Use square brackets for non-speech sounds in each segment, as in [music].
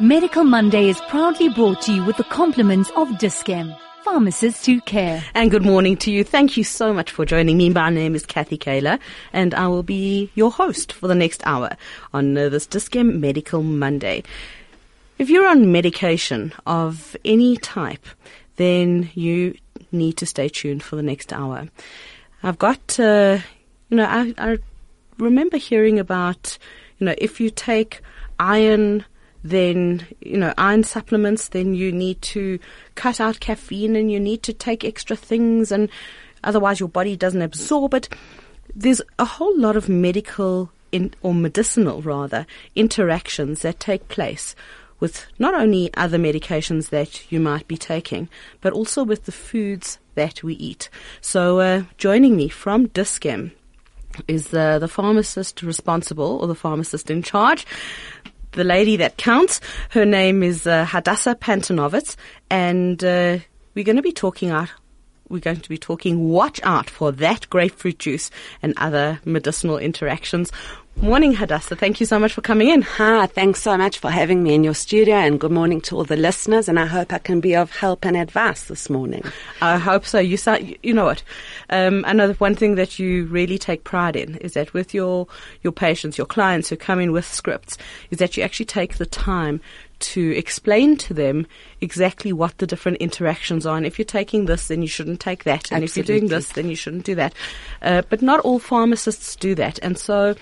Medical Monday is proudly brought to you with the compliments of Dis-Chem, pharmacists who care. And good morning to you. Thank you so much for joining me. My name is Kathy Kaler, and I will be your host for the next hour on this Dis-Chem Medical Monday. If you're on medication of any type, then you need to stay tuned for the next hour. I've got, uh, you know, I, I remember hearing about, you know, if you take iron, then, you know, iron supplements, then you need to cut out caffeine and you need to take extra things and otherwise your body doesn't absorb it. There's a whole lot of medical in, or medicinal rather interactions that take place with not only other medications that you might be taking, but also with the foods that we eat. So, uh, joining me from Dis-Chem is the, the pharmacist responsible or the pharmacist in charge, the lady that counts. Her name is uh, Hadassah Pantanovitz, and uh, we're going to be talking out. We're going to be talking. Watch out for that grapefruit juice and other medicinal interactions. Morning, Hadassah. Thank you so much for coming in. Hi, thanks so much for having me in your studio, and good morning to all the listeners. And I hope I can be of help and advice this morning. I hope so. You sound, you know what? Um, I know that one thing that you really take pride in is that with your your patients, your clients who come in with scripts, is that you actually take the time to explain to them exactly what the different interactions are. And if you're taking this, then you shouldn't take that. And Absolutely. if you're doing this, then you shouldn't do that. Uh, but not all pharmacists do that. And so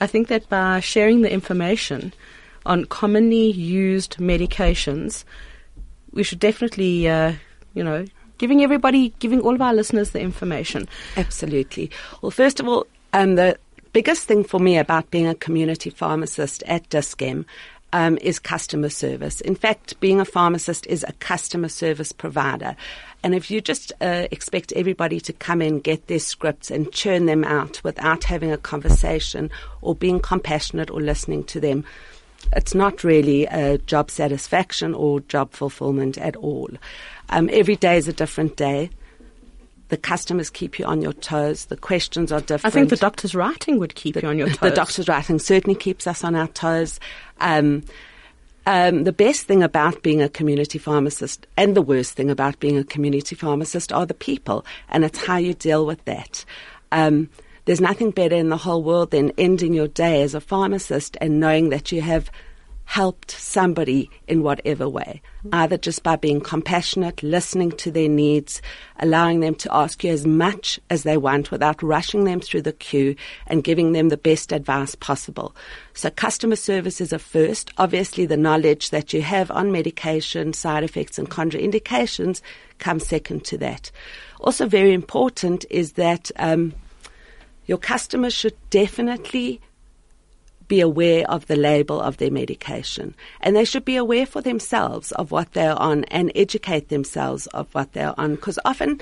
I think that by sharing the information on commonly used medications, we should definitely, uh, you know, giving everybody, giving all of our listeners the information. Absolutely. Well, first of all, um, the biggest thing for me about being a community pharmacist at Dis-Chem um, is customer service. In fact, being a pharmacist is a customer service provider. And if you just uh, expect everybody to come in, get their scripts, and churn them out without having a conversation or being compassionate or listening to them, it's not really a job satisfaction or job fulfillment at all. Um, every day is a different day. The customers keep you on your toes. The questions are different. I think the doctor's writing would keep you on your [laughs] toes. The doctor's writing certainly keeps us on our toes. Um, um, the best thing about being a community pharmacist and the worst thing about being a community pharmacist are the people, and it's how you deal with that. Um, there's nothing better in the whole world than ending your day as a pharmacist and knowing that you have helped somebody in whatever way, either just by being compassionate, listening to their needs, allowing them to ask you as much as they want without rushing them through the queue and giving them the best advice possible. So customer service is a first. Obviously the knowledge that you have on medication, side effects and contraindications comes second to that. Also very important is that um, your customers should definitely be aware of the label of their medication. And they should be aware for themselves of what they're on and educate themselves of what they're on. Because often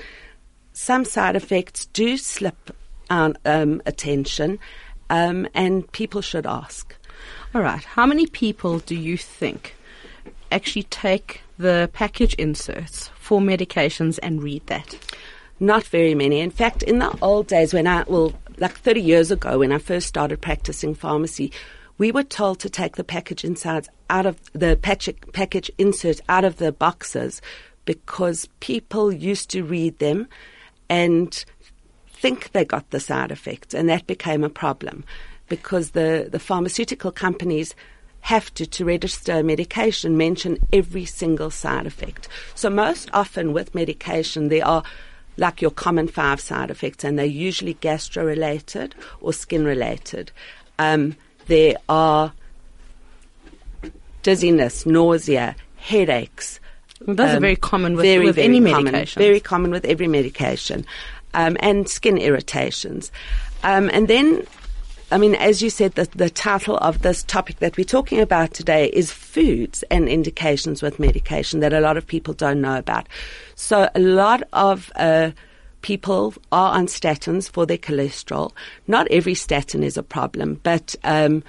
some side effects do slip on um, attention um, and people should ask. All right. How many people do you think actually take the package inserts for medications and read that? Not very many. In fact, in the old days when I, well, like 30 years ago when I first started practicing pharmacy, we were told to take the package insides out of the package, inserts out of the boxes because people used to read them and think they got the side effects, and that became a problem because the, the pharmaceutical companies have to, to register medication, mention every single side effect. So most often with medication, there are like your common five side effects, and they're usually gastro related or skin related. Um, there are dizziness, nausea, headaches. Well, those are very common with, very, with very any medication. Very common with every medication, um, and skin irritations. Um, and then, I mean, as you said, the, the title of this topic that we're talking about today is foods and indications with medication that a lot of people don't know about. So a lot of uh, people are on statins for their cholesterol. Not every statin is a problem, but um,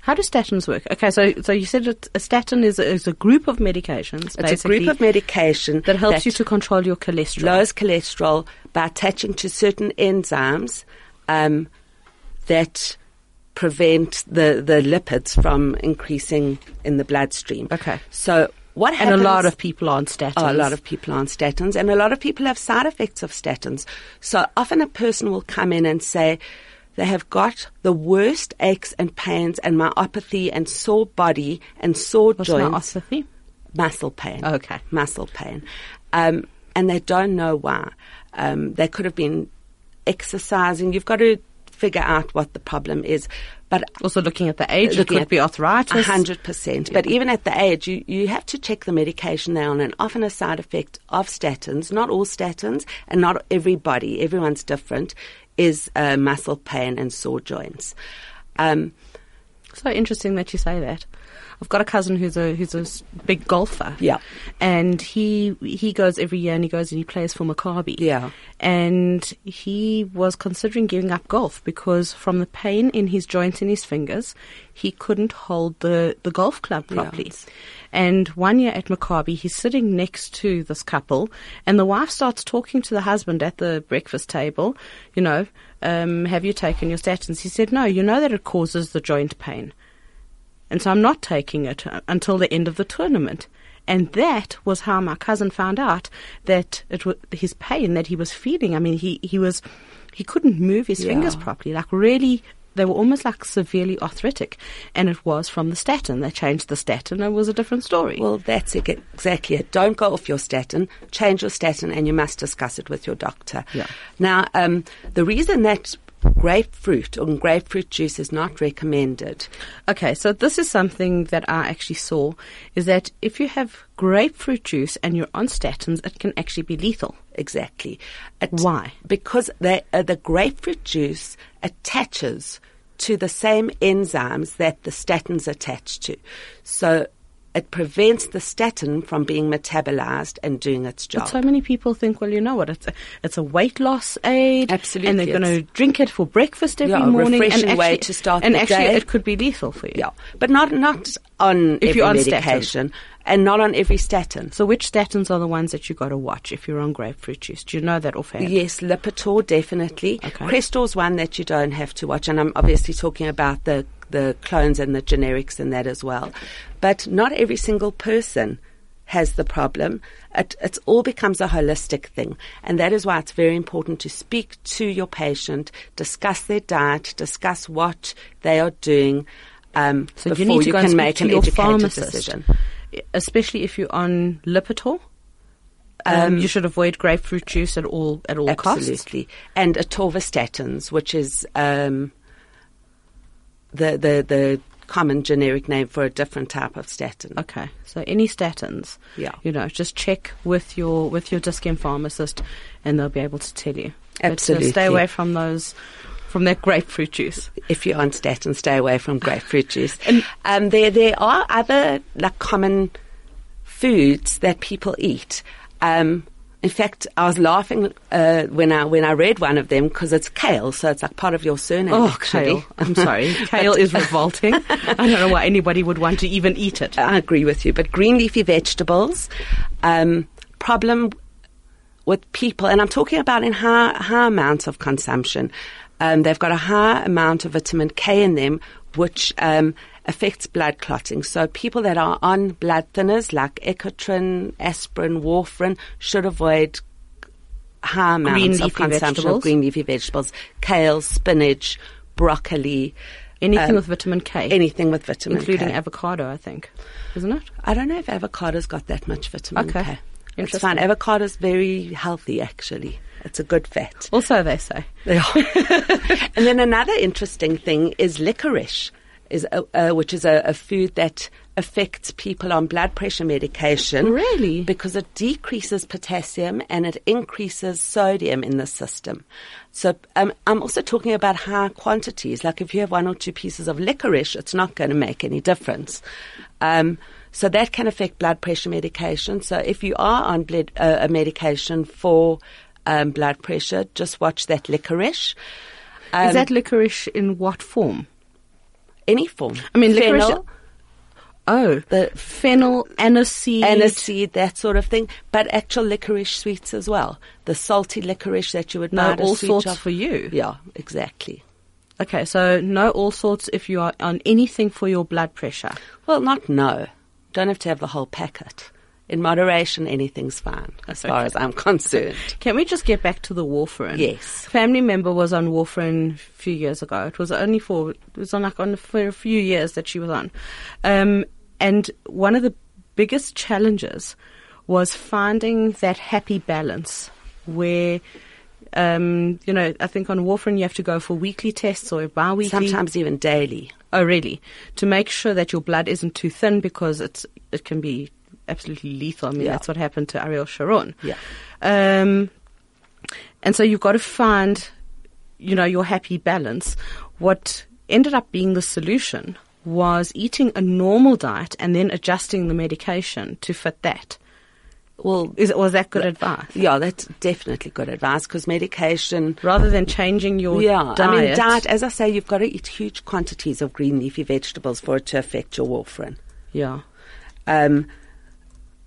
How do statins work? Okay, so so you said a statin is a, is a group of medications. it's a group of medication that helps you to control your cholesterol. lowers cholesterol by attaching to certain enzymes um, that prevent the, the lipids from increasing in the bloodstream. Okay. So what happens? And a lot of people on statins. Oh, a lot of people on statins, and a lot of people have side effects of statins. So often a person will come in and say they have got the worst aches and pains and myopathy and sore body and sore What's joints, myopathy? muscle pain. Okay. muscle pain, um, and they don't know why. Um, they could have been exercising. You've got to figure out what the problem is, but Also looking at the age, it could be arthritis. hundred percent. But even at the age, you, you have to check the medication on, and often a side effect of statins, not all statins, and not everybody, everyone's different, is uh, muscle pain and sore joints. Um, So interesting that you say that. I've got a cousin who's a who's a big golfer. Yeah. and he he goes every year and he goes and he plays for Maccabi. Yeah. and he was considering giving up golf because from the pain in his joints in his fingers, he couldn't hold the the golf club properly. it's- And one year at Maccabi, he's sitting next to this couple, and the wife starts talking to the husband at the breakfast table. You know, um, have you taken your statins? He said, no. You know that it causes the joint pain, and so I'm not taking it uh, until the end of the tournament. And that was how my cousin found out that it was his pain that he was feeling. I mean, he, he was he couldn't move his fingers properly. Like really, they were almost like severely arthritic, and it was from the statin. They changed the statin. And it was a different story. well, that's it, exactly it. Don't go off your statin. Change your statin, and you must discuss it with your doctor. Yeah. Now, um, the reason that grapefruit or grapefruit juice is not recommended Okay, so this is something that I actually saw is that if you have grapefruit juice and you're on statins, it can actually be lethal. Exactly. It- Why? Because they, uh, the grapefruit juice attaches to the same enzymes that the statins attach to. So it prevents the statin from being metabolized and doing its job. But so many people think, well, you know what, it's a, it's a weight loss aid. Absolutely, And they're going to drink it for breakfast every Yeah, morning. and refreshing way actually- to start And the actually, day. it could be lethal for you. yeah, but not not on If every you're on statin. and not on every statin. So which statins are the ones that you got to watch if you're on grapefruit juice? Do you know that offhand? Yes, Lipitor definitely. Okay. Crestor's one that you don't have to watch, and I'm obviously talking about the the clones and the generics and that as well. But not every single person has the problem. It it all becomes a holistic thing, and that is why it's very important to speak to your patient, discuss their diet, discuss what they are doing. Um, So before you need to go can make an educated decision. especially if you're on Lipitor. Um, you should avoid grapefruit juice at all at all costs. Absolutely. And atorvastatins, which is um, the, the, the common generic name for a different type of statin. Okay, so any statins, Yeah. you know, just check with your with your Dis-Chem pharmacist, and they'll be able to tell you. But, uh, Absolutely. stay away from those, from that grapefruit juice. If you're on statin, stay away from [laughs] grapefruit juice. um, there, there are other like common foods that people eat. Um, in fact, I was laughing uh, when I when I read one of them because it's kale, so it's like part of your surname. Oh, actually. kale! I'm sorry, [laughs] kale is revolting. I don't know why anybody would want to even eat it. I agree with you. But green leafy vegetables, um, problem with people, and I'm talking about in high, high amounts of consumption. Um, they've got a high amount of vitamin K in them, which um, affects blood clotting. So people that are on blood thinners like Ecotrin, aspirin, warfarin should avoid high amounts Green of consumption vegetables? of green leafy vegetables, kale, spinach, broccoli, Anything um, with vitamin K, anything with vitamin including K. avocado, I think, isn't it? I don't know if avocado's got that much vitamin Okay. K. It's Interesting. fine. Avocado's very healthy, actually. It's a good fat. Also, they say. They are. [laughs] and then another interesting thing is licorice, is a, uh, which is a, a food that affects people on blood pressure medication. Really? Because it decreases potassium and it increases sodium in the system. So um, I'm also talking about high quantities. Like if you have one or two pieces of licorice, it's not going to make any difference. Um, so that can affect blood pressure medication. So if you are on blood, uh, a medication for um, blood pressure, just watch that licorice. Um, is that licorice in what form? Any form? I mean, licorice. Fennel, Oh, The- fennel, aniseed. aniseed, that sort of thing, but actual licorice sweets as well. The salty licorice that you would No, buy at a all sorts shop. for you. Yeah, exactly. Okay, so no all sorts if you are on anything for your blood pressure. Well, not no. Don't have to have the whole packet. In moderation, anything's fine, as far as I'm concerned. Can we just get back to the warfarin? Yes. Family member was on warfarin a few years ago. It was only for it was on like on for a few years that she was on, um, and one of the biggest challenges was finding that happy balance where. Um, you know, I think on warfarin you have to go for weekly tests or bi-weekly. Sometimes even daily. Oh, really? To make sure that your blood isn't too thin because it's it can be absolutely lethal. I mean, Yeah. that's what happened to Ariel Sharon. Yeah. Um, and so you've got to find, you know, your happy balance. What ended up being the solution was eating a normal diet and then adjusting the medication to fit that. Well, Is was that good advice? yeah, that's definitely good advice because medication. Rather than changing your Yeah, diet. I mean, diet, as I say, you've got to eat huge quantities of green leafy vegetables for it to affect your warfarin. Yeah. Um,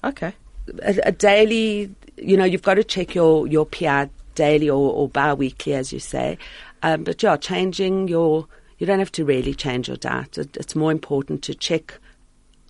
Okay. a, a daily, you know, you've got to check your, your PI daily or, or bi-weekly, as you say. Um, but yeah, changing your, you don't have to really change your diet. It, it's more important to check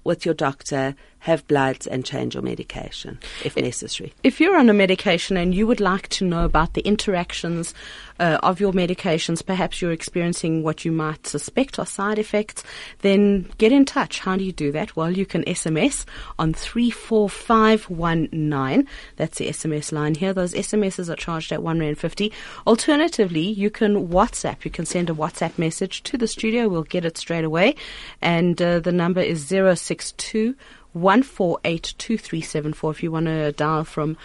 with your doctor, have bloods, and change your medication if necessary. If you're on a medication and you would like to know about the interactions uh, of your medications, perhaps you're experiencing what you might suspect are side effects, then get in touch. How do you do that? Well, you can SMS on 34519. That's the SMS line here. Those SMSs are charged at 1 Rand 50. Alternatively, you can WhatsApp. You can send a WhatsApp message to the studio. We'll get it straight away. And uh, the number is 062 148 2374 if you want to dial from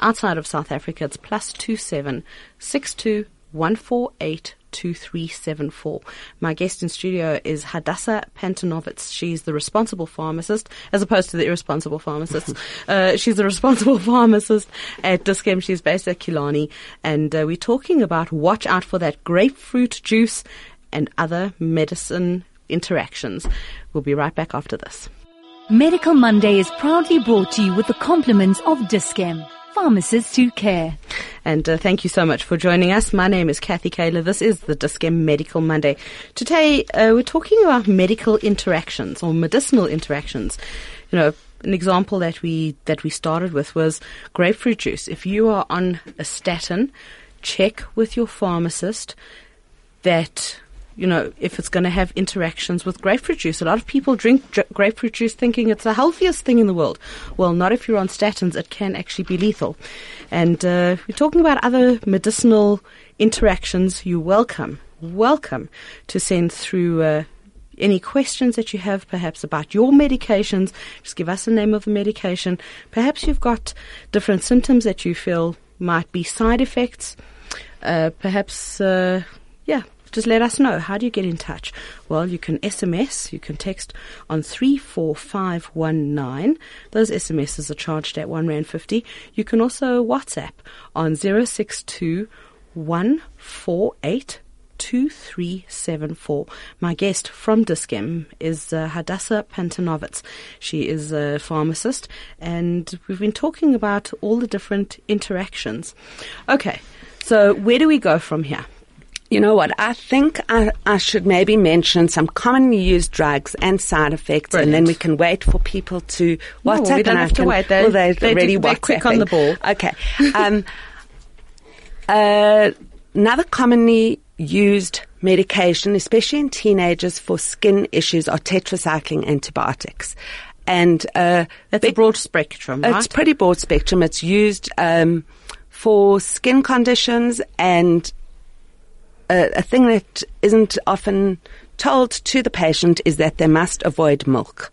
outside of South Africa, it's plus two seven six two one four eight two three seven four. My guest in studio is Hadassah Pantanovitz. She's the responsible pharmacist, as opposed to the irresponsible pharmacist. [laughs] uh, she's the responsible [laughs] pharmacist at Dis-Chem. She's based at Killarney, and uh, we're talking about watch out for that grapefruit juice and other medicine interactions. We'll be right back after this. Medical Monday is proudly brought to you with the compliments of Dis-Chem. Pharmacists who care. And uh, thank you so much for joining us. My name is Kathy Kaler. This is the Dis-Chem Medical Monday. Today, uh, we're talking about medical interactions or medicinal interactions. You know, an example that we that we started with was grapefruit juice. If you are on a statin, check with your pharmacist that you know if it's going to have interactions with grapefruit juice. A lot of people drink dr- grapefruit juice thinking it's the healthiest thing in the world. Well, not if you're on statins. It can actually be lethal. And uh, we're talking about other medicinal interactions. You're welcome, welcome to send through. Uh, any questions that you have, perhaps about your medications, just give us the name of the medication. Perhaps you've got different symptoms that you feel might be side effects. Uh, perhaps, uh, yeah, just let us know. How do you get in touch? Well, you can SMS, you can text on 34519. Those SMSs are charged at 1 Rand 50. You can also WhatsApp on 062 148 2374. My guest from Dis-Chem is uh, Hadassah Pantanovitz. She is a pharmacist, and we've been talking about all the different interactions. Okay, so where do we go from here? You know what? I think I, I should maybe mention some commonly used drugs and side effects, and then we can wait for people to No, WhatsApp. we don't and I have to can- wait. They- well, they're they already they're quick on the ball. Okay. Um, uh, another commonly used medication, especially in teenagers for skin issues, are tetracycline antibiotics. And uh, That's a broad spectrum, right? it's pretty broad spectrum. It's used um, for skin conditions and a, a thing that isn't often told to the patient is that they must avoid milk.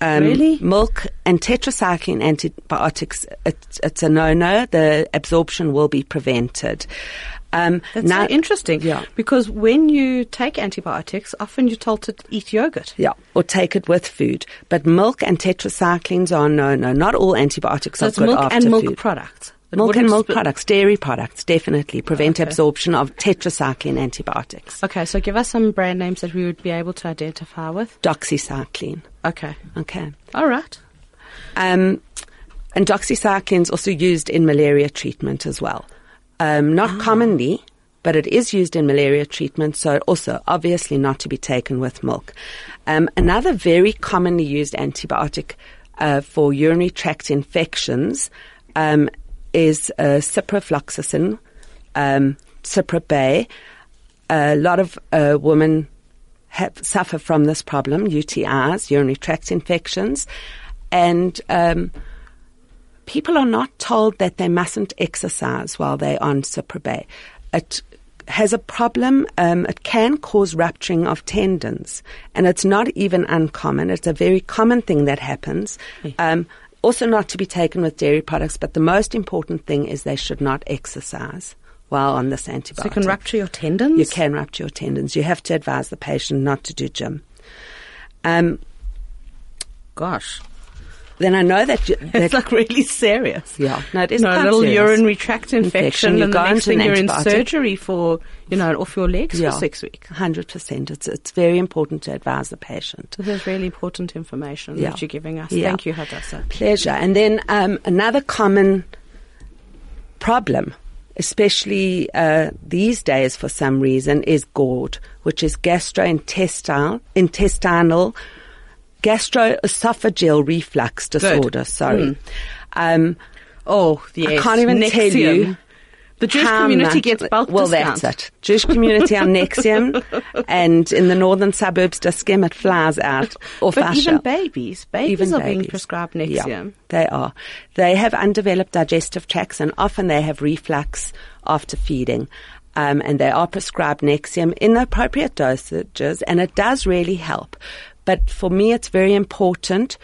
Um, Really? Milk and tetracycline antibiotics, it's, it's a no-no. The absorption will be prevented. Um, That's now- so interesting. Yeah. Because when you take antibiotics, often you're told to eat yogurt. Yeah, or take it with food. But milk and tetracyclines are no, no. Not all antibiotics So are it's good milk after and milk food. products. Milk and milk sp- products, dairy products, definitely prevent Okay. absorption of tetracycline antibiotics. Okay, so give us some brand names that we would be able to identify with. Doxycycline. Okay. Okay. All right. Um, and doxycycline is also used in malaria treatment as well. Um, not commonly, but it is used in malaria treatment, so also obviously not to be taken with milk. Um, another very commonly used antibiotic uh, for urinary tract infections um, is uh, ciprofloxacin, um, Cipro-Bay. A lot of uh, women have, suffer from this problem, UTIs, urinary tract infections, and um, people are not told that they mustn't exercise while they're on Cipro-Bay. It has a problem. Um, it can cause rupturing of tendons, and it's not even uncommon. It's a very common thing that happens. Um, also, not to be taken with dairy products, but the most important thing is they should not exercise while on this antibiotic. So you can rupture your tendons? You can rupture your tendons. You have to advise the patient not to do gym. Um, Gosh. Then I know that, you, [laughs] that It's like really serious. yeah, no, it is know, a little serious. urinary tract infection, Infection, and the next into an thing you're in surgery for, you know, off your legs Yeah. for six weeks. Hundred percent. It's it's very important to advise the patient. So there's really important information Yeah. that you're giving us. Yeah. Thank you, Hadassah. Pleasure. And then um, another common problem, especially uh, these days for some reason, is GORD, which is gastrointestinal intestinal gastroesophageal reflux disorder. Sorry. Um, Oh, yes. I can't even tell you The Jewish community much- gets bulk Well, discounts. that's it. Jewish community on [laughs] Nexium, and in the northern suburbs, Dis-Chem, it flies out off But our even babies, babies Even are being babies. prescribed Yeah, Nexium. they are. They have undeveloped digestive tracts and often they have reflux after feeding. Um, and they are prescribed Nexium in the appropriate dosages and it does really help. But for me, it's very important,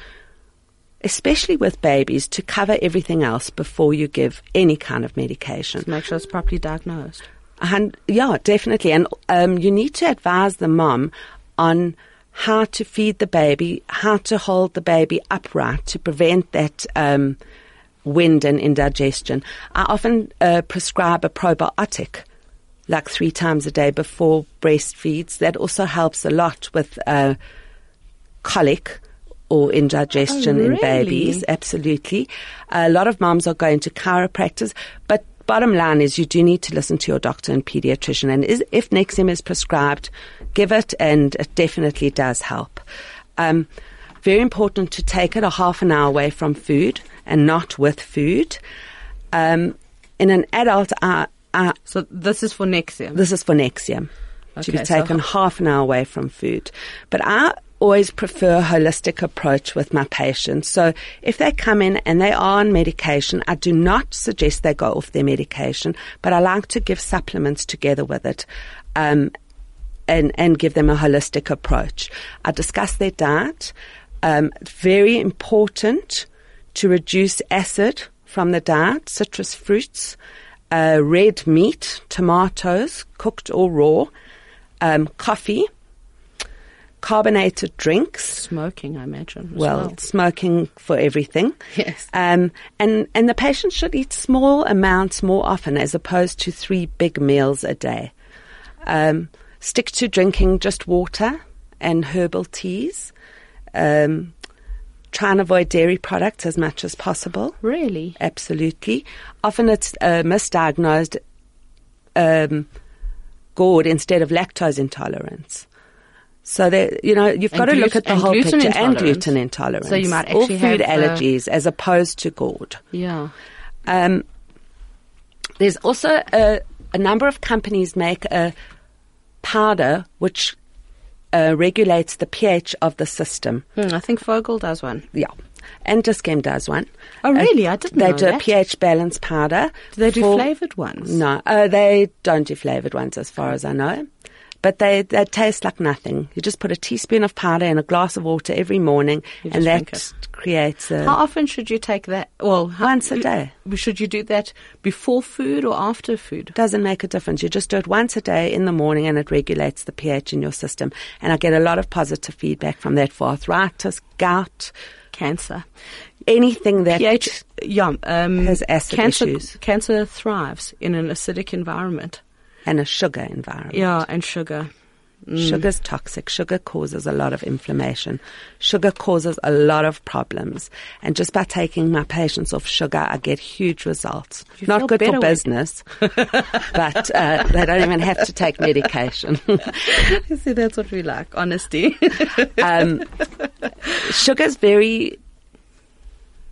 especially with babies, to cover everything else before you give any kind of medication. Make sure it's properly diagnosed. And yeah, definitely. And um, you need to advise the mom on how to feed the baby, how to hold the baby upright to prevent that um, wind and indigestion. I often uh, prescribe a probiotic like three times a day before breastfeeds. That also helps a lot with uh, colic or indigestion Oh, in babies. Absolutely. A lot of moms are going to chiropractors, but bottom line is you do need to listen to your doctor and pediatrician. And is, if Nexium is prescribed, give it, and it definitely does help. Um, very important to take it a half an hour away from food and not with food. Um, in an adult, uh, uh, So this is for Nexium. this is for Nexium to be Okay, so taken half an hour away from food. But I always prefer a holistic approach with my patients. So if they come in and they are on medication, I do not suggest they go off their medication, but I like to give supplements together with it. Um, and, and give them a holistic approach. I discuss their diet. Um, very important to reduce acid from the diet, citrus fruits, uh, red meat, tomatoes, cooked or raw, um, coffee, carbonated drinks, Smoking, I imagine. well, well. smoking for everything. Yes. Um, and, and the patient should eat small amounts more often as opposed to three big meals a day. Um, stick to drinking just water and herbal teas. Um, try and avoid dairy products as much as possible. Really? Absolutely. Often it's uh, misdiagnosed um, GORD instead of lactose intolerance. So that you know you've And got to look at the whole gluten picture and gluten intolerance. So you might or actually food have, uh, allergies as opposed to GORD. Yeah. Um, there's also a, a number of companies make a powder which uh, regulates the pH of the system. Hmm, I think Fogel does one. Yeah. And Dis-Chem does one. Oh, really? I didn't know. That. They do a pH balance powder. Do they do for- flavored ones? No, uh, they don't do flavored ones as far as I know. But they, they taste like nothing. You just put a teaspoon of powder in a glass of water every morning, You and that creates a How often should you take that? Well, how, once a day. Should you do that before food or after food? doesn't make a difference. You just do it once a day in the morning and it regulates the pH in your system. And I get a lot of positive feedback from that for arthritis, gout, Cancer. anything that pH, yeah. Um, Has acid cancer, issues. Cancer thrives in an acidic environment. And a sugar environment. Yeah, and sugar. Sugar's toxic. Sugar causes a lot of inflammation. Sugar causes a lot of problems. And just by taking my patients off sugar, I get huge results. You Not good for business, [laughs] but uh, they don't even have to take medication. [laughs] you See, that's what we like, honesty. [laughs] um, sugar's very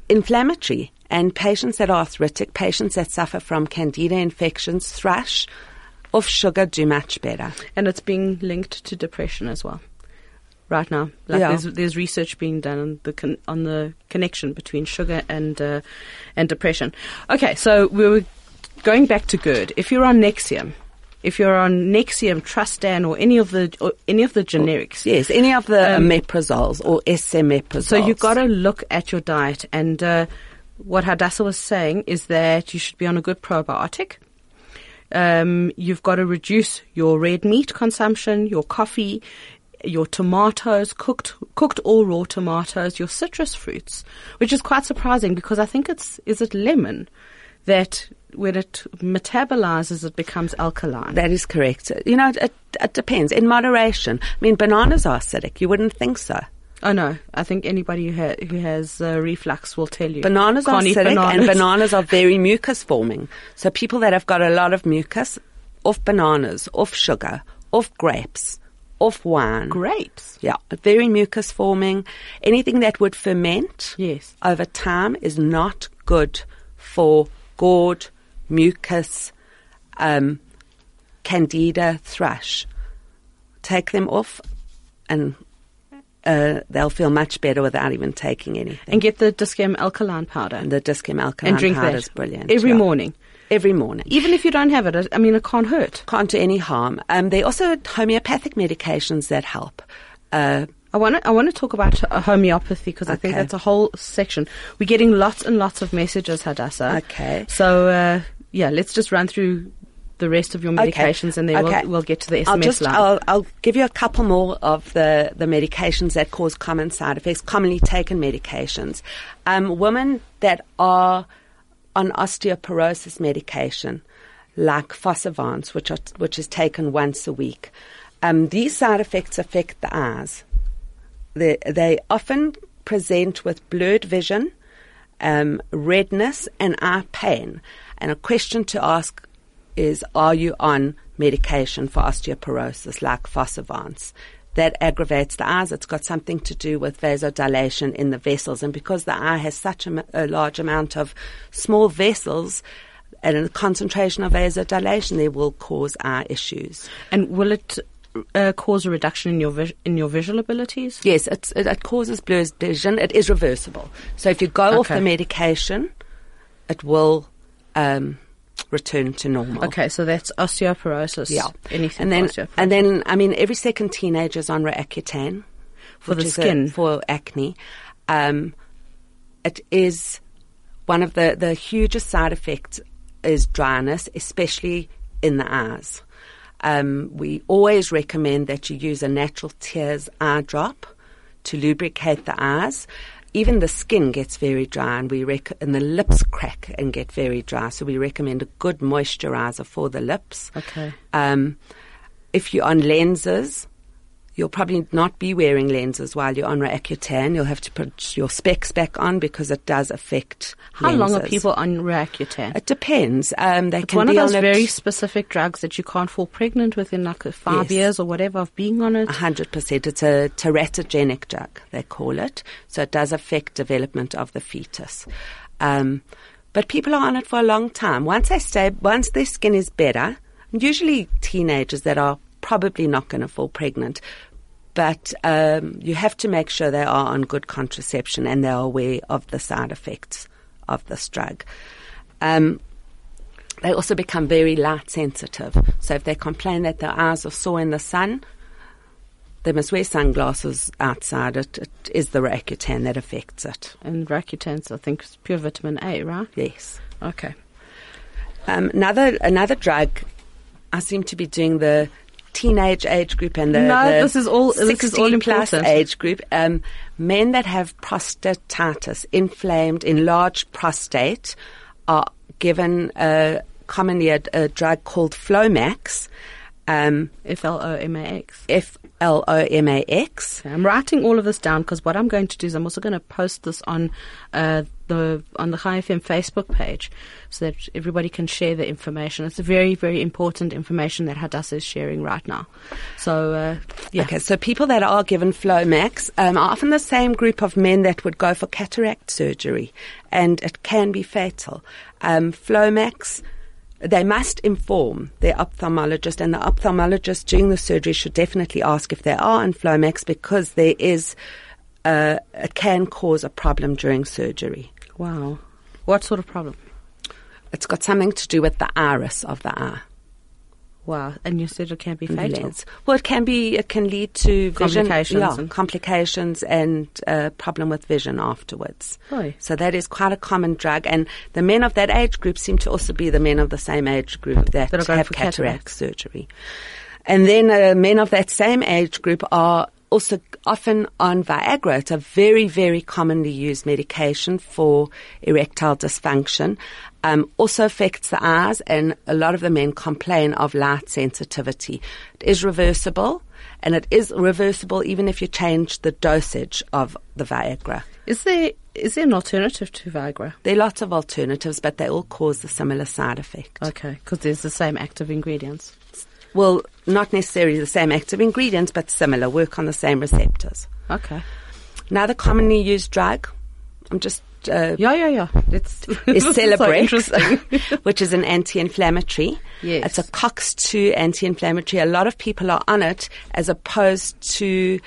inflammatory. And patients that are arthritic, patients that suffer from candida infections, thrush, off sugar do much better. and it's being linked to depression as well. Right now, like Yeah. there's there's research being done on the con- on the connection between sugar and uh, and depression. Okay, so we were going back to GERD. If you're on Nexium, if you're on Nexium, Trustan, or any of the or any of the generics, Yes, any of the Um, omeprazoles or esomeprazoles. So you've got to look at your diet, and uh, what Hadassah was saying is that you should be on a good probiotic. Um, you've got to reduce your red meat consumption, your coffee, your tomatoes, cooked cooked or raw tomatoes, your citrus fruits, which is quite surprising because I think it's is it lemon that when it metabolizes it becomes alkaline. That is correct. You know, it, it depends. In moderation. I mean, bananas are acidic. You wouldn't think so. Oh no, I think anybody who, ha- who has uh, reflux will tell you Bananas are Can't eat acidic and bananas. bananas are very mucus forming. So people that have got a lot of mucus, off bananas, off sugar, off grapes, off wine. grapes. Yeah, very mucus forming. Anything that would ferment Yes. over time is not good for GORD, mucus, um, candida, thrush. Take them off and uh, they'll feel much better without even taking anything. and get the Dis-Chem alkaline powder And the Dis-Chem alkaline and drink powder that is brilliant. every yeah. morning. Every morning. Even if you don't have it, I- mean, it can't hurt. Can't do any harm. Um, there are also homeopathic medications that help. Uh, I want to I want to talk about homeopathy because I think that's a whole section. We're getting lots and lots of messages, Hadassah. Okay. So uh, yeah, let's just run through the rest of your medications and then Okay. we'll, we'll get to the SMS I'll just line. I'll, I'll give you a couple more of the, the medications that cause common side effects, commonly taken medications. Um, women that are on osteoporosis medication, like Fosavance, which are, which is taken once a week, um, these side effects affect the eyes. They, they often present with blurred vision, um, redness, and eye pain. And a question to ask is Are you on medication for osteoporosis like Fosavance? That aggravates the eyes. It's got something to do with vasodilation in the vessels. And because the eye has such a large amount of small vessels and a concentration of vasodilation, they will cause eye issues. and will it uh, cause a reduction in your vis- in your visual abilities? Yes, it's, it, it causes blurred vision. It is reversible. So if you go off the medication, it will um, return to normal. Okay, so that's osteoporosis. Yeah. Anything and then, and then, I mean, every second teenager is on Roaccutane For the is a- skin. for acne. Um, it is one of the the hugest side effects is dryness, especially in the eyes. Um, we always recommend that you use a natural tears eye drop to lubricate the eyes. Even the skin gets very dry, and we rec- and the lips crack and get very dry. So we recommend a good moisturizer for the lips. Okay. Um, if you're on lenses, you'll probably not be wearing lenses while you're on Roaccutane. You'll have to put your specs back on because it does affect. How long are people on Roaccutane? It depends. Um, they It's can one be of those on very specific drugs that you can't fall pregnant within like uh, five Yes. years or whatever of being on it. hundred percent. It's a teratogenic drug. They call it. So it does affect development of the fetus. Um, but people are on it for a long time. Once they stay, once their skin is better, usually teenagers that are probably not going to fall pregnant. But um, you have to make sure they are on good contraception and they are aware of the side effects of this drug. Um, they also become very light sensitive. So if they complain that their eyes are sore in the sun, they must wear sunglasses outside. It, it is the Roaccutane that affects it. And Roaccutane's, I think, is pure vitamin A, right? Yes. Okay. Um, another another drug. I seem to be doing the teenage age group and the, No, the this is all- this is all plus important. age group. Um, men that have prostatitis, inflamed, enlarged prostate, are given uh, commonly a, a drug called Flomax. Um, F L O M A X. F L O M A X. I'm writing all of this down because what I'm going to do is I'm also going to post this on uh, the on the Chai FM Facebook page so that everybody can share the information. It's a very very important information that Hadassah is sharing right now. So uh, yeah, Okay, so people that are given Flomax um, are often the same group of men that would go for cataract surgery, and it can be fatal. Um, Flomax, they must inform their ophthalmologist, and the ophthalmologist during the surgery should definitely ask if they are on Flomax because there is, uh, it can cause a problem during surgery. wow. What sort of problem? It's got something to do with the iris of the eye. Wow, and you said it can be fatal. Well, it can be. It can lead to vision, Complications yeah, and- complications and uh, problem with vision afterwards. Oi. So that is quite a common drug, and the men of that age group seem to also be the men of the same age group that, That have for cataract surgery. And then uh, men of that same age group are also often on Viagra. It's a very, very commonly used medication for erectile dysfunction. Um, also affects the eyes, and a lot of the men complain of light sensitivity. It is reversible, and it is reversible even if you change the dosage of the Viagra. Is there is there an alternative to Viagra? There are lots of alternatives, but they all cause the similar side effect. Okay, because there's the same active ingredients. Well, not necessarily the same active ingredients, but similar, work on the same receptors. Okay. Another commonly used drug, I'm just, uh, Yeah, yeah, yeah. It's [laughs] [laughs] is this so Celebrex, [laughs] which is an anti-inflammatory. Yes. It's a COX-2 anti-inflammatory. A lot of people are on it as opposed to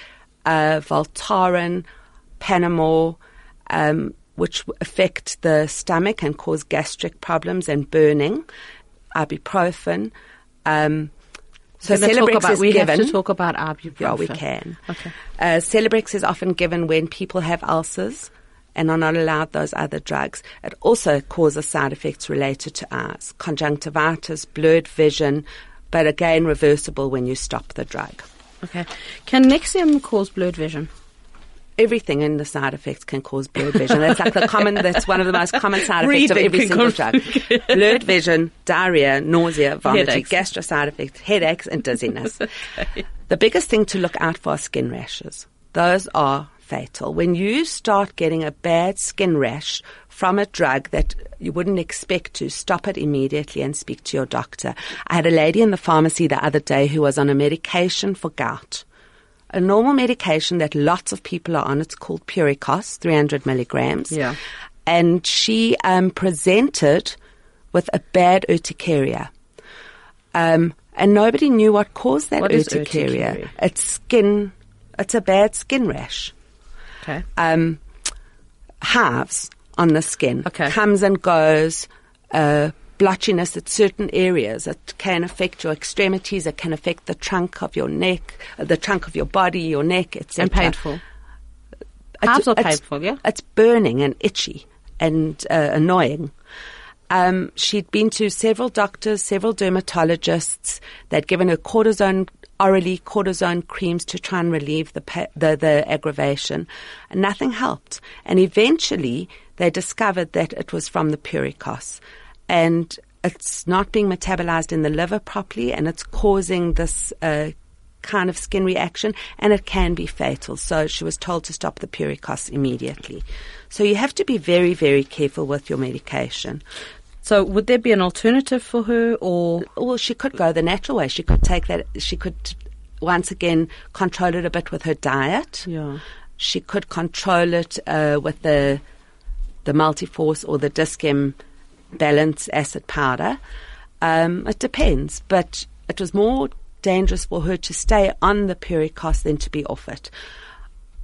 uh, Voltaren, Panamor, um, which affect the stomach and cause gastric problems and burning. Ibuprofen. Um, so Celebrex is we given. have to talk about ibuprofen. Yeah, we can. Okay. Uh, Celebrex is often given when people have ulcers and are not allowed those other drugs. It also causes side effects related to eyes, conjunctivitis, blurred vision, but again reversible when you stop the drug. Okay. Can Nexium cause blurred vision? Everything in the side effects can cause blurred vision. That's like the common. That's one of the most common side effects of every single drug: [laughs] blurred vision, diarrhea, nausea, vomiting, Headaches. gastro side effects, headaches, and dizziness. The biggest thing to look out for are skin rashes. Those are fatal. When you start getting a bad skin rash from a drug that you wouldn't expect to, stop it immediately and speak to your doctor. I had a lady in the pharmacy the other day who was on a medication for gout. A normal medication that lots of people are on. It's called Puricos, 300 milligrams. Yeah. And she um, presented with a bad urticaria. Um, and nobody knew what caused that What urticaria. urticaria? It's skin, it's a bad skin rash. Okay. Um, halves on the skin. Okay. Comes and goes, uh, blotchiness at certain areas. It can affect your extremities. It can affect the trunk of your neck, uh, the trunk of your body, your neck, etc. And painful. It's- Halves are it's- painful, yeah? It's burning and itchy and uh, annoying. Um, she'd been to several doctors, several dermatologists. They'd given her cortisone orally, cortisone creams to try and relieve the pa- the, the aggravation, and nothing helped. And eventually, they discovered that it was from the Puricos, and it's not being metabolized in the liver properly, and it's causing this. Uh, kind of skin reaction and it can be fatal. So she was told to stop the Puricos immediately. So you have to be very, very careful with your medication. So would there be an alternative for her or Well, she could go the natural way. She could take that, she could once again control it a bit with her diet. Yeah. She could control it uh, with the the multiforce or the Dis-Chem balance acid powder. Um, it depends, but it was more dangerous for her to stay on the Puricos than to be off it.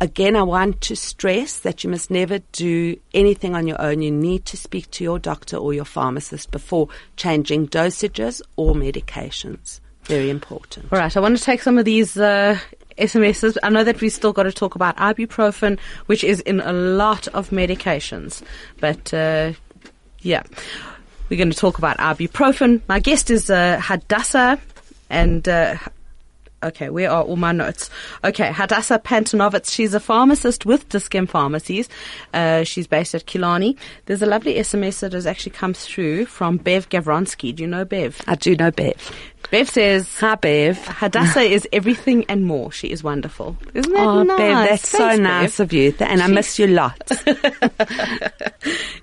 Again, I want to stress that you must never do anything on your own. You need to speak to your doctor or your pharmacist before changing dosages or medications. Very important. All right, I want to take some of these uh, SMSs. I know that we've still got to talk about ibuprofen, which is in a lot of medications. But uh, yeah, we're going to talk about ibuprofen. My guest is uh, Hadassah, and uh, Okay, where are all my notes? Okay, Hadassah Pantanovitz, she's a pharmacist with Dis-Chem Pharmacies. Uh, she's based at Killarney. There's a lovely SMS that has actually come through from Bev Gavronsky. Do you know Bev? I do know Bev. Bev says, Hi, Bev. Hadassah is everything and more. She is wonderful. Isn't that Oh, nice? Bev, that's so Bev. nice of you. And I miss you lots. [laughs]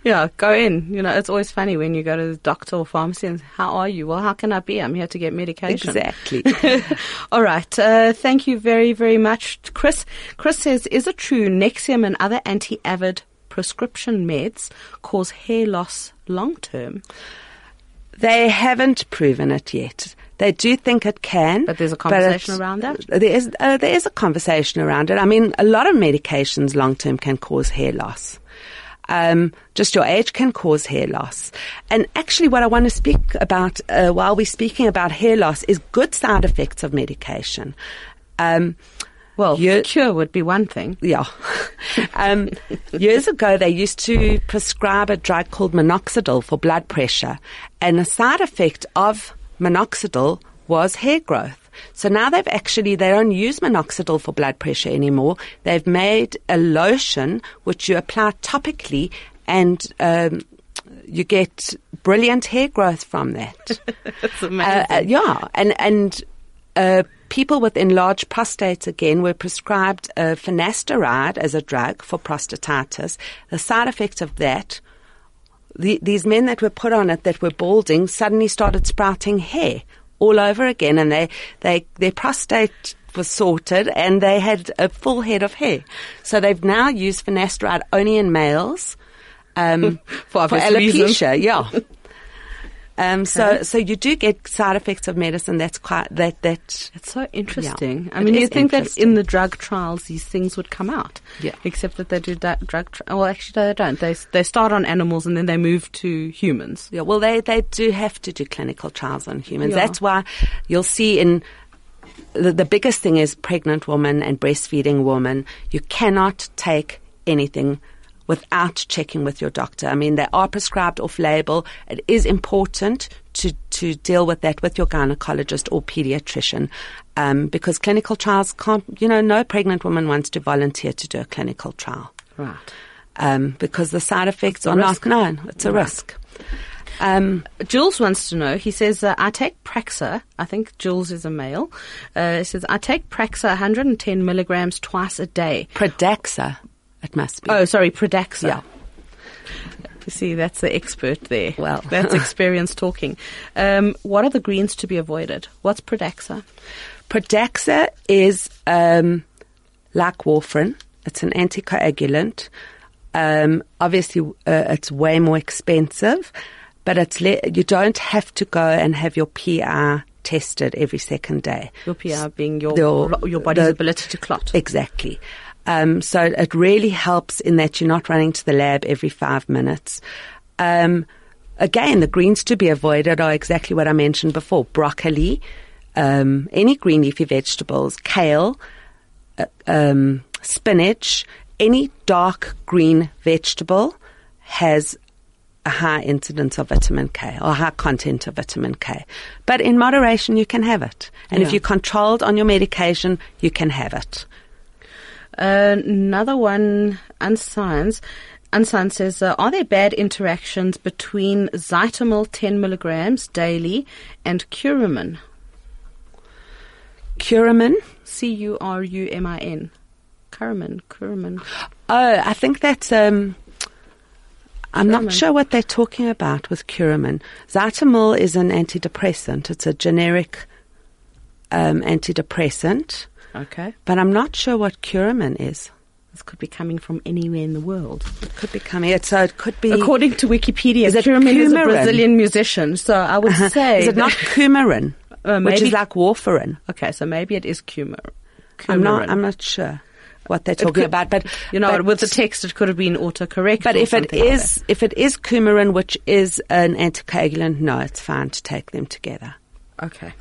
Yeah, go in. You know, it's always funny when you go to the doctor or pharmacy and how are you? Well, how can I be? I'm here to get medication. exactly. [laughs] All right. Uh, thank you very, very much, Chris. Chris says, is it true Nexium and other anti-avid prescription meds cause hair loss long term? They haven't proven it yet. They do think it can, But there's a conversation around that? There is uh, there is a conversation around it. I mean, a lot of medications long term can cause hair loss. Um, just your age can cause hair loss. And actually, what I want to speak about uh, while we're speaking about hair loss is good side effects of medication. Um, Well, cure would be one thing. yeah. [laughs] um, years ago, they used to prescribe a drug called minoxidil for blood pressure, and a side effect of minoxidil was hair growth. So now they've actually, they don't use minoxidil for blood pressure anymore. They've made a lotion which you apply topically and um, you get brilliant hair growth from that. [laughs] It's Uh, amazing. uh, yeah, and and uh, people with enlarged prostates again were prescribed uh, finasteride as a drug for prostatitis. The side effect of that, the, these men that were put on it that were balding suddenly started sprouting hair all over again, and they they their prostate was sorted and they had a full head of hair. So they've now used finasteride only in males. Um, [laughs] For for alopecia, yeah. [laughs] Um, so, so you do get side effects of medicine. That's quite that that. It's so interesting. I mean, is you'd think that in the drug trials these things would come out. Yeah. Except that they do that drug. Tri- well, actually, they don't. They they start on animals and then they move to humans. Yeah, well, they they do have to do clinical trials on humans. Yeah. That's why you'll see in the, the biggest thing is pregnant woman and breastfeeding woman. You cannot take anything without checking with your doctor. I mean, they are prescribed off label. It is important to, to deal with that with your gynecologist or pediatrician um, because clinical trials can't, you know, no pregnant woman wants to volunteer to do a clinical trial Right. um, because the side effects are risk. not known. It's a Right. risk. Um, Jules wants to know. He says, uh, "I take Praxa. I think Jules is a male. Uh, he says I take Praxa 110 milligrams twice a day. Pradaxa, it must be. Oh, sorry, Pradaxa. Yeah. You see, that's the expert there. Well. that's [laughs] experience talking. Um, what are the greens to be avoided? What's Pradaxa? Pradaxa is um, like warfarin. It's an anticoagulant. Um, obviously, uh, it's way more expensive, but it's le- you don't have to go and have your PR tested every second day. Your PR being your Your- your body's the- ability to clot. Exactly. Um, so it really helps in that you're not running to the lab every five minutes. Um, again, the greens to be avoided are exactly what I mentioned before: broccoli, um, any green leafy vegetables, kale, uh, um, spinach, any dark green vegetable has a high incidence of vitamin K or high content of vitamin K. But in moderation, you can have it. And Yeah. if you're controlled on your medication, you can have it. Uh, another one, Unscience. Unscience says, uh, are there bad interactions between Zytomil 10 milligrams daily and Curamin? Curamin. C-U-R-U-M-I-N. Curamin, Curamin. Oh, I think that's. Um, I'm not sure what they're talking about with Curamin. Zytomil is an antidepressant. It's a generic um, antidepressant, Okay. but I'm not sure what Curamin is. This could be coming from anywhere in the world. It could be coming. It, so it could be. According to Wikipedia, Is it Curamin is a? Brazilian musician, so I would say... is it not coumarin, [laughs] Uh, which maybe- is like warfarin? Okay, so maybe it is cumar. I'm not. I'm not sure what they're talking could- about. But You know, but, with the text, it could have been autocorrect. But if it something like if it is coumarin, which is an anticoagulant, no, it's fine to take them together. Okay.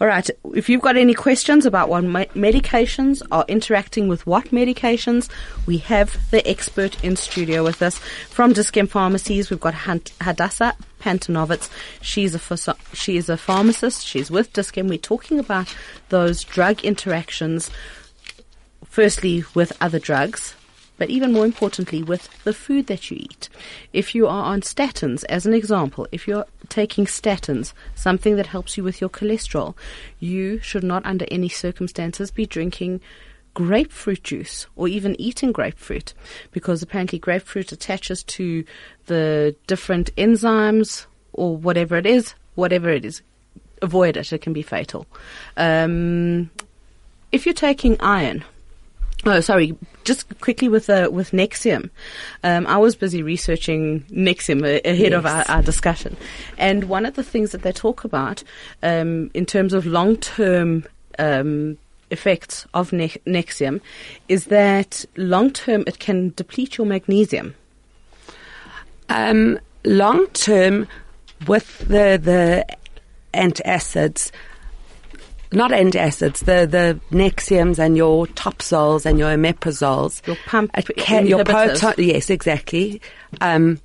All right. If you've got any questions about what medications are interacting with what medications, we have the expert in studio with us from Dis-Chem Pharmacies. We've got Hadassah Pantanovitz. She's a she is a pharmacist. She's with Dis-Chem. We're talking about those drug interactions. Firstly, with other drugs, but even more importantly, with the food that you eat. If you are on statins, as an example, if you're taking statins, something that helps you with your cholesterol, you should not, under any circumstances, be drinking grapefruit juice or even eating grapefruit because apparently grapefruit attaches to the different enzymes or whatever it is, whatever it is. Avoid it, it can be fatal. Um, if you're taking iron, Oh, sorry. Just quickly with uh, with Nexium, um, I was busy researching Nexium ahead yes. of our, our, discussion, and one of the things that they talk about um, in terms of long term um, effects of ne- Nexium is that long term it can deplete your magnesium. Um, long term, with the the antacids, not antacids, the, the Nexiums and your Topzoles and your Omeprazoles. Your pump can, your proton, Yes, exactly. Um,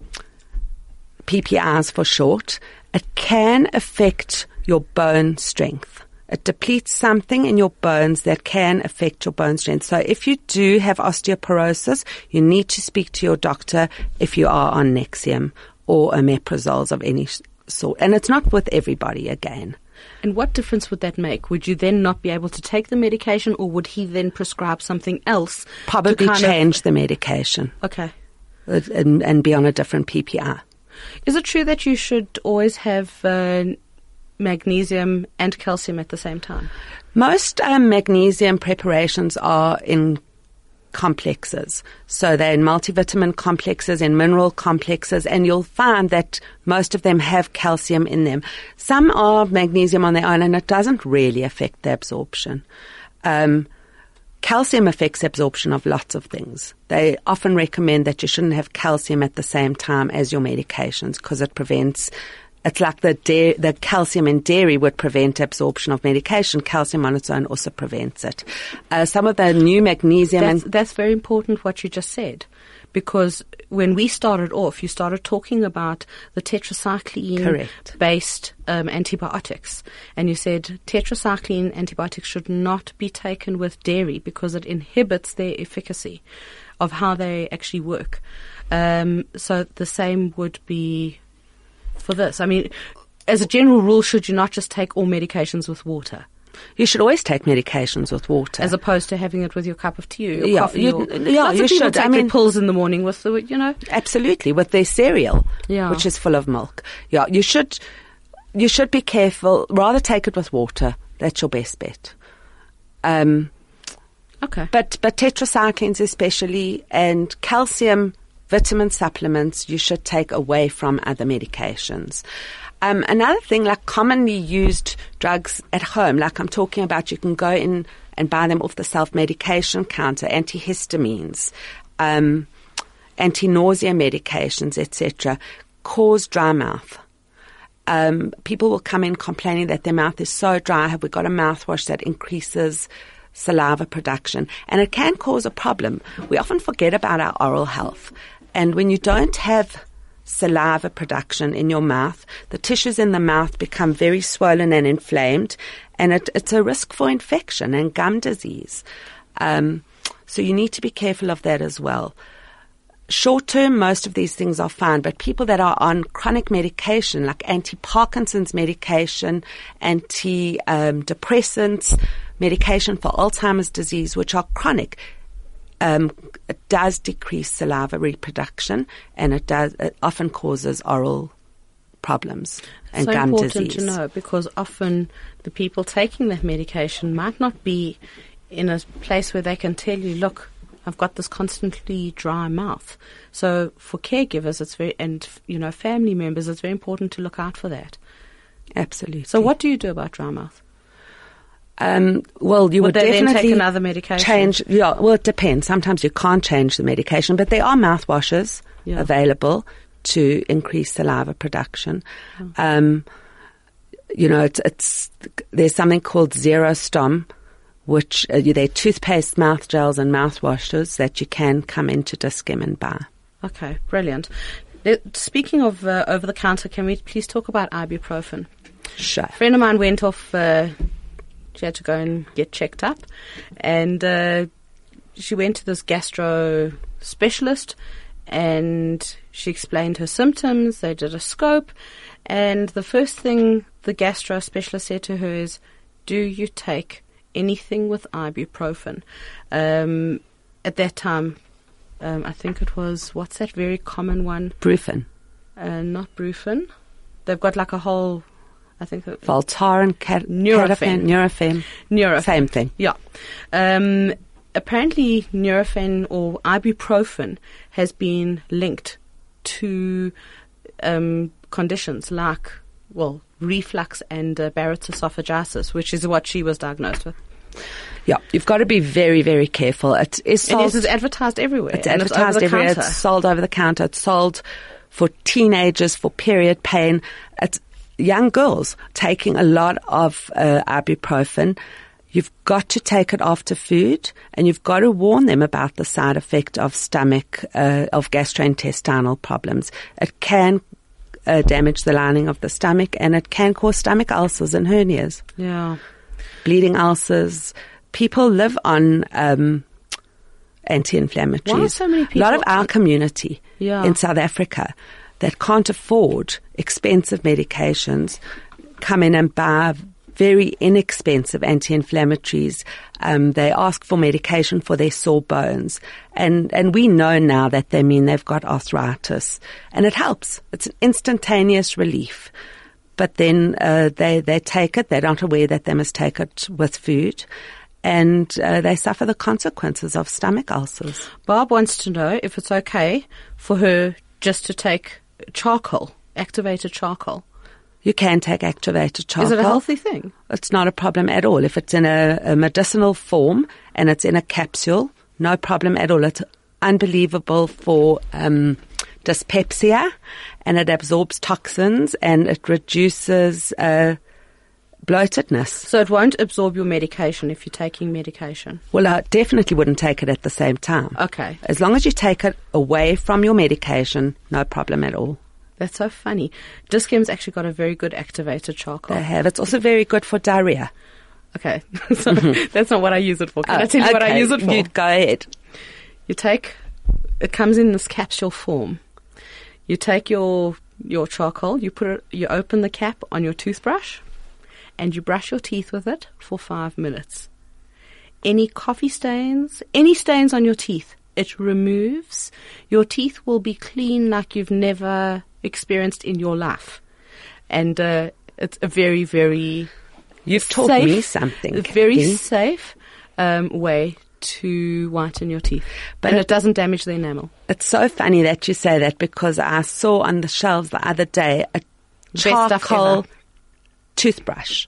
PPIs for short. It can affect your bone strength. It depletes something in your bones that can affect your bone strength. So if you do have osteoporosis, you need to speak to your doctor if you are on Nexium or omeprazoles of any sort. And it's not with everybody again. And what difference would that make? Would you then not be able to take the medication, or would he then prescribe something else? Probably change of... the medication. Okay. And, and, be on a different PPI. Is it true that you should always have uh, magnesium and calcium at the same time? Most um, magnesium preparations are in complexes. So they're in multivitamin complexes and mineral complexes, and you'll find that most of them have calcium in them. Some are magnesium on their own, and it doesn't really affect the absorption. Um, calcium affects absorption of lots of things. They often recommend that you shouldn't have calcium at the same time as your medications because it prevents it's like the da- the calcium in dairy would prevent absorption of medication. Calcium on its own also prevents it. Uh, some of the new magnesium that's, and that's very important what you just said because when we started off, you started talking about the tetracycline based um, antibiotics. And you said tetracycline antibiotics should not be taken with dairy because it inhibits their efficacy of how they actually work. Um, so the same would be for this? I mean, as a general rule, should you not just take all medications with water? You should always take medications with water, as opposed to having it with your cup of tea or yeah, coffee. You, or, yeah, you should. Take I mean, pills in the morning with the, you know, absolutely with their cereal, yeah. which is full of milk. Yeah, you should. You should be careful. Rather take it with water. That's your best bet. Um, okay. But but tetracyclines especially and calcium vitamin supplements you should take away from other medications. Um, another thing, like commonly used drugs at home, like I'm talking about, you can go in and buy them off the self-medication counter, antihistamines, um, anti-nausea medications, etc., cause dry mouth. Um, people will come in complaining that their mouth is so dry. Have we got a mouthwash that increases saliva production? And it can cause a problem. We often forget about our oral health. And when you don't have saliva production in your mouth, the tissues in the mouth become very swollen and inflamed, and it, it's a risk for infection and gum disease. Um, so you need to be careful of that as well. Short term, most of these things are fine, but people that are on chronic medication, like anti Parkinson's medication, anti depressants, medication for Alzheimer's disease, which are chronic, um, it does decrease saliva reproduction, and it does it often causes oral problems and so gum important disease. to know because often the people taking that medication might not be in a place where they can tell you, look, I've got this constantly dry mouth. So for caregivers, it's very and you know family members, it's very important to look out for that. Absolutely. So what do you do about dry mouth? Um, well, you would, would definitely take another medication. Change. Yeah. Well, it depends. Sometimes you can't change the medication, but there are mouthwashes yeah. available to increase the saliva production. Oh. Um, you know, it's, it's, there's something called Xerostom, which uh, they're toothpaste, mouth gels, and mouthwashes that you can come into Dis-Chem and buy. Okay, brilliant. Speaking of uh, over the counter, can we please talk about ibuprofen? Sure. A friend of mine went off. Uh, she had to go and get checked up, and uh, she went to this gastro specialist, and she explained her symptoms. They did a scope, and the first thing the gastro specialist said to her is, "Do you take anything with ibuprofen?" Um, at that time, um, I think it was what's that very common one? Brufen. Uh, not Brufen. They've got like a whole. I think it- Voltaren, cat- Nurofen. Nurofen. Nurofen. Same thing. Yeah. Um, apparently, Nurofen or ibuprofen has been linked to um, conditions like, well, reflux and uh, Barrett's esophagitis, which is what she was diagnosed with. Yeah, you've got to be very, very careful. It is sold, is advertised everywhere. it's advertised it's everywhere. counter. It's sold over the counter. It's sold for teenagers for period pain. It's young girls taking a lot of uh, ibuprofen. You've got to take it after food, and you've got to warn them about the side effect of stomach, uh, of gastrointestinal problems. It can uh, damage the lining of the stomach, and it can cause stomach ulcers and hernias Yeah. bleeding ulcers. People live on um, anti-inflammatories. Why are so many a lot of our community Yeah. in South Africa that can't afford expensive medications come in and buy very inexpensive anti-inflammatories. Um, they ask for medication for their sore bones, and and we know now that they mean they've got arthritis, and it helps. It's an instantaneous relief. But then uh, they they take it. They're not aware that they must take it with food, and uh, they suffer the consequences of stomach ulcers. Bob wants to know if it's okay for her just to take charcoal, activated charcoal. You can take activated charcoal. Is it a healthy thing? It's not a problem at all. If it's in a, a medicinal form and it's in a capsule, no problem at all. It's unbelievable for um, dyspepsia and it absorbs toxins and it reduces uh, bloatedness. So it won't absorb your medication if you're taking medication. Well, I definitely wouldn't take it at the same time. Okay. As long as you take it away from your medication, no problem at all. That's so funny. Dis-Chem's actually got a very good activated charcoal. They have. It's also very good for diarrhea. Okay. [laughs] so mm-hmm. that's not what I use it for. Can I uh, tell you what I Oh, use it for? You go ahead. You take, it comes in this capsule form. You take your your charcoal, you put it, you open the cap on your toothbrush, and you brush your teeth with it for five minutes. Any coffee stains, any stains on your teeth, it removes. Your teeth will be clean like you've never experienced in your life, and uh, it's a very very You've taught safe, me something. a very Kathy. safe um, way to whiten your teeth, But and it- it doesn't damage the enamel. It's so funny that you say that because I saw on the shelves the other day a Best charcoal. Toothbrush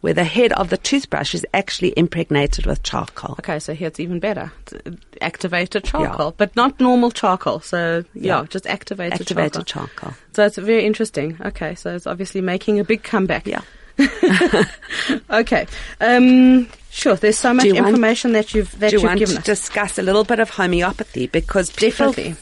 where the head of the toothbrush is actually impregnated with charcoal. Okay, so here it's even better. It's, activated charcoal, but not normal charcoal. So yeah, Yeah. just activated, Activated charcoal. charcoal. So it's very interesting. Okay, so it's obviously making a big comeback. Yeah. [laughs] Okay. Um, sure. There's so much you want- information that you've that Do you you've want given to us. discuss a little bit of homeopathy? Because people, Definitely.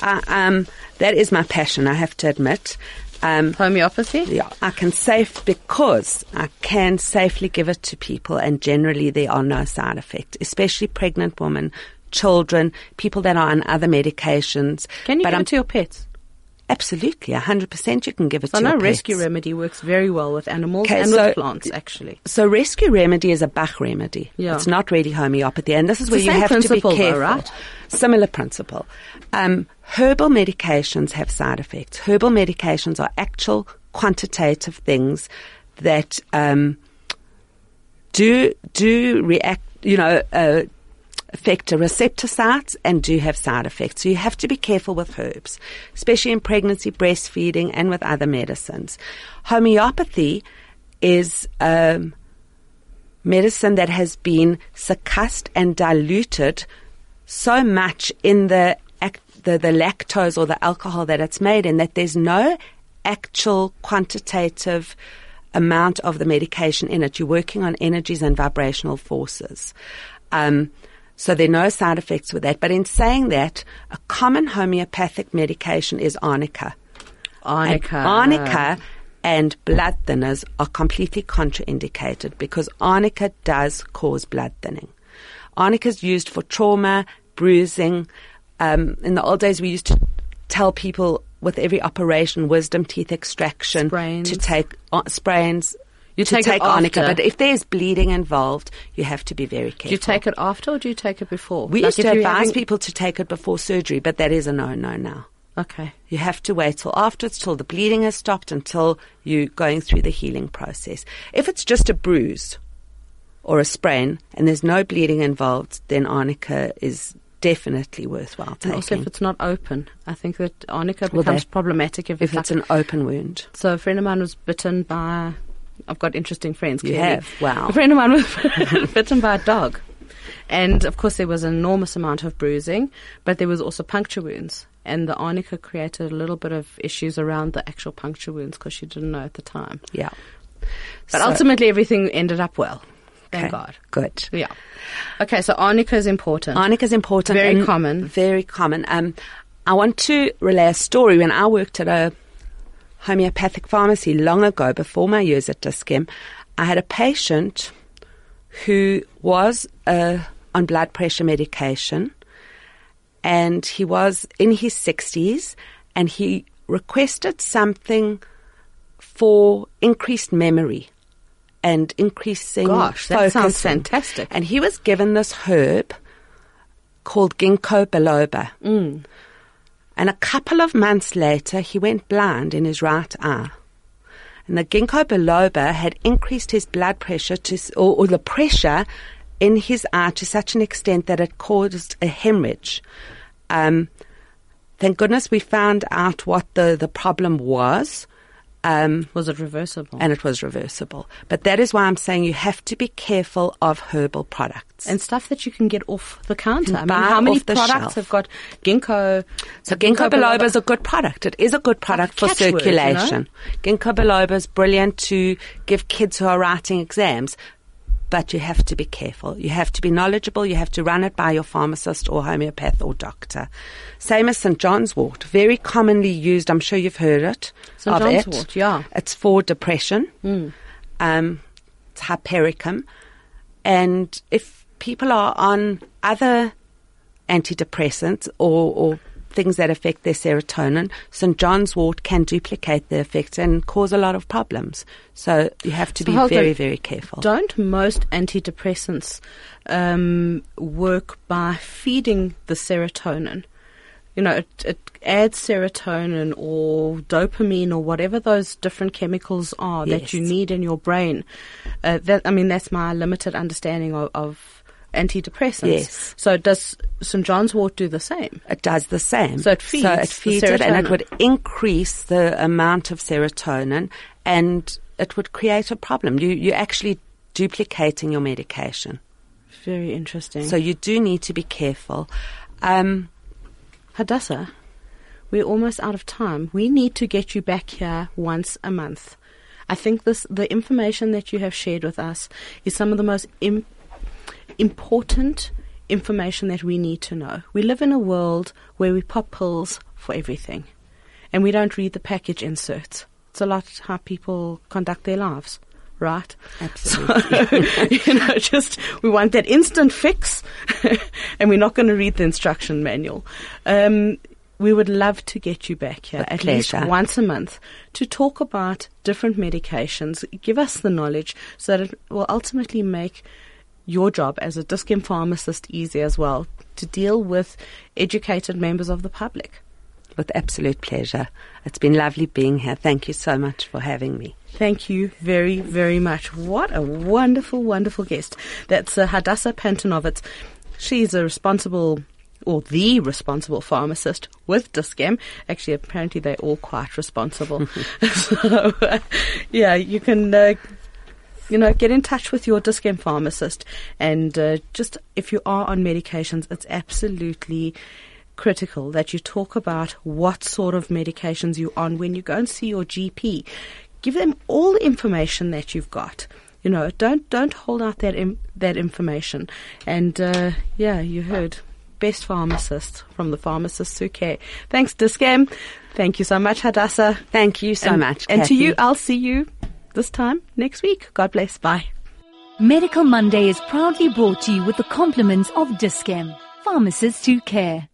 uh, um, that is my passion, I have to admit. Um, Homeopathy. Yeah, I can safe because I can safely give it to people, and generally there are no side effects, especially pregnant women, children, people that are on other medications. Can you but give I'm it to your pets? Absolutely hundred percent. You can give it So I to know your Rescue pets. Remedy works very well with animals Okay, and so- with plants, actually. So rescue remedy is a Bach remedy. Yeah. It's not really homeopathy, and this is It's where you have to be principle though, careful. right? Similar principle. Um, herbal medications have side effects. Herbal medications are actual quantitative things that um, do do react. You know. Uh, affect a receptor sites and do have side effects. So you have to be careful with herbs, especially in pregnancy, breastfeeding, and with other medicines. Homeopathy is medicine that has been succussed and diluted so much in the, the the lactose or the alcohol that it's made in that there's no actual quantitative amount of the medication in it. You're working on energies and vibrational forces. Um, So there are no side effects with that. But in saying that, a common homeopathic medication is arnica. Arnica. And arnica and blood thinners are completely contraindicated because arnica does cause blood thinning. Arnica is used for trauma, bruising. Um, in the old days, we used to tell people with every operation, wisdom teeth extraction, Sprains. to take uh, sprains. You take it arnica, after. but if there's bleeding involved, you have to be very careful. Do you take it after or do you take it before? We Like used to advise having- people to take it before surgery, but that is a no-no now. Okay. You have to wait till afterwards, till the bleeding has stopped, until you're going through the healing process. If it's just a bruise or a sprain and there's no bleeding involved, then arnica is definitely worthwhile And taking. also if it's not open. I think that arnica Well, becomes problematic if, if it's it's an open wound. So a friend of mine was bitten by. I've got interesting friends. You clearly. have? Wow. A friend of mine was [laughs] [laughs] bitten by a dog, and of course there was an enormous amount of bruising, but there was also puncture wounds, and the arnica created a little bit of issues around the actual puncture wounds because she didn't know at the time. Yeah. But So- ultimately, everything ended up well. Thank Okay, God. Good. Yeah. Okay, so arnica is important. Arnica is important. Very common. Very common. Um, I want to relay a story. When I worked at a homeopathic pharmacy long ago, before my years at Dis-Chem, I had a patient who was uh, on blood pressure medication, and he was in his 60s, and he requested something for increased memory and increasing Gosh, that sounds fantastic. And he was given this herb called ginkgo biloba. Mm. And a couple of months later, he went blind in his right eye. And the ginkgo biloba had increased his blood pressure to, or, or the pressure in his eye to such an extent that it caused a hemorrhage. Um, thank goodness we found out what the, the problem was. Um, Was it reversible? and it was reversible. But that is why I'm saying you have to be careful of herbal products. and stuff that you can get off the counter. I mean, how many the products shelf. have got ginkgo? So ginkgo biloba is a good product. It is a good product for catchword, you know? circulation. Ginkgo biloba is brilliant to give kids who are writing exams, but you have to be careful. You have to be knowledgeable. You have to run it by your pharmacist or homeopath or doctor. Same as St. John's wort, very commonly used. I'm sure you've heard it. St. John's it. wort, yeah. It's for depression. Mm. Um, it's hypericum. And if people are on other antidepressants or, or things that affect their serotonin, St. John's wort can duplicate the effects and cause a lot of problems. So you have to So be very, on. very careful. Don't most antidepressants um, work by feeding the serotonin? You know, it, it adds serotonin or dopamine or whatever those different chemicals are that you need in your brain. Uh, that I mean, that's my limited understanding of, of antidepressants. Yes. So does St John's Wort do the same? It does the same. So it feeds So it feeds it, and it would increase the amount of serotonin, and it would create a problem. You you're actually duplicating your medication. Very interesting. So you do need to be careful. Um, Hadassah, we're almost out of time. We need to get you back here once a month. I think this the information that you have shared with us is some of the most Im- important information that we need to know. We live in a world where we pop pills for everything, and we don't read the package inserts. It's a lot how people conduct their lives, right? Absolutely. So, [laughs] you know, just we want that instant fix, [laughs] and we're not going to read the instruction manual. Um, we would love to get you back here at least once a month to talk about different medications, give us the knowledge so that it will ultimately make your job as a Dis-Chem pharmacist easy as well to deal with educated members of the public. with absolute pleasure. It's been lovely being here. Thank you so much for having me. Thank you very, very much. What a wonderful, wonderful guest. That's uh, Hadassah Pantanovitz. She's a responsible or the responsible pharmacist with Dis-Chem. Actually, apparently they're all quite responsible. [laughs] [laughs] so, uh, yeah, you can, uh, you know, get in touch with your Dis-Chem pharmacist and uh, just if you are on medications, it's absolutely critical that you talk about what sort of medications you're on when you go and see your GP. Give them all the information that you've got you know, don't don't hold out that Im- that information. And uh, yeah, you heard best pharmacist from the pharmacist who care. Thanks, Dis-Chem. Thank you so much, Hadassah. Thank you so and, much. And Kathy. to you, I'll see you this time next week. God bless. Bye. Medical Monday is proudly brought to you with the compliments of Dis-Chem, pharmacists who care.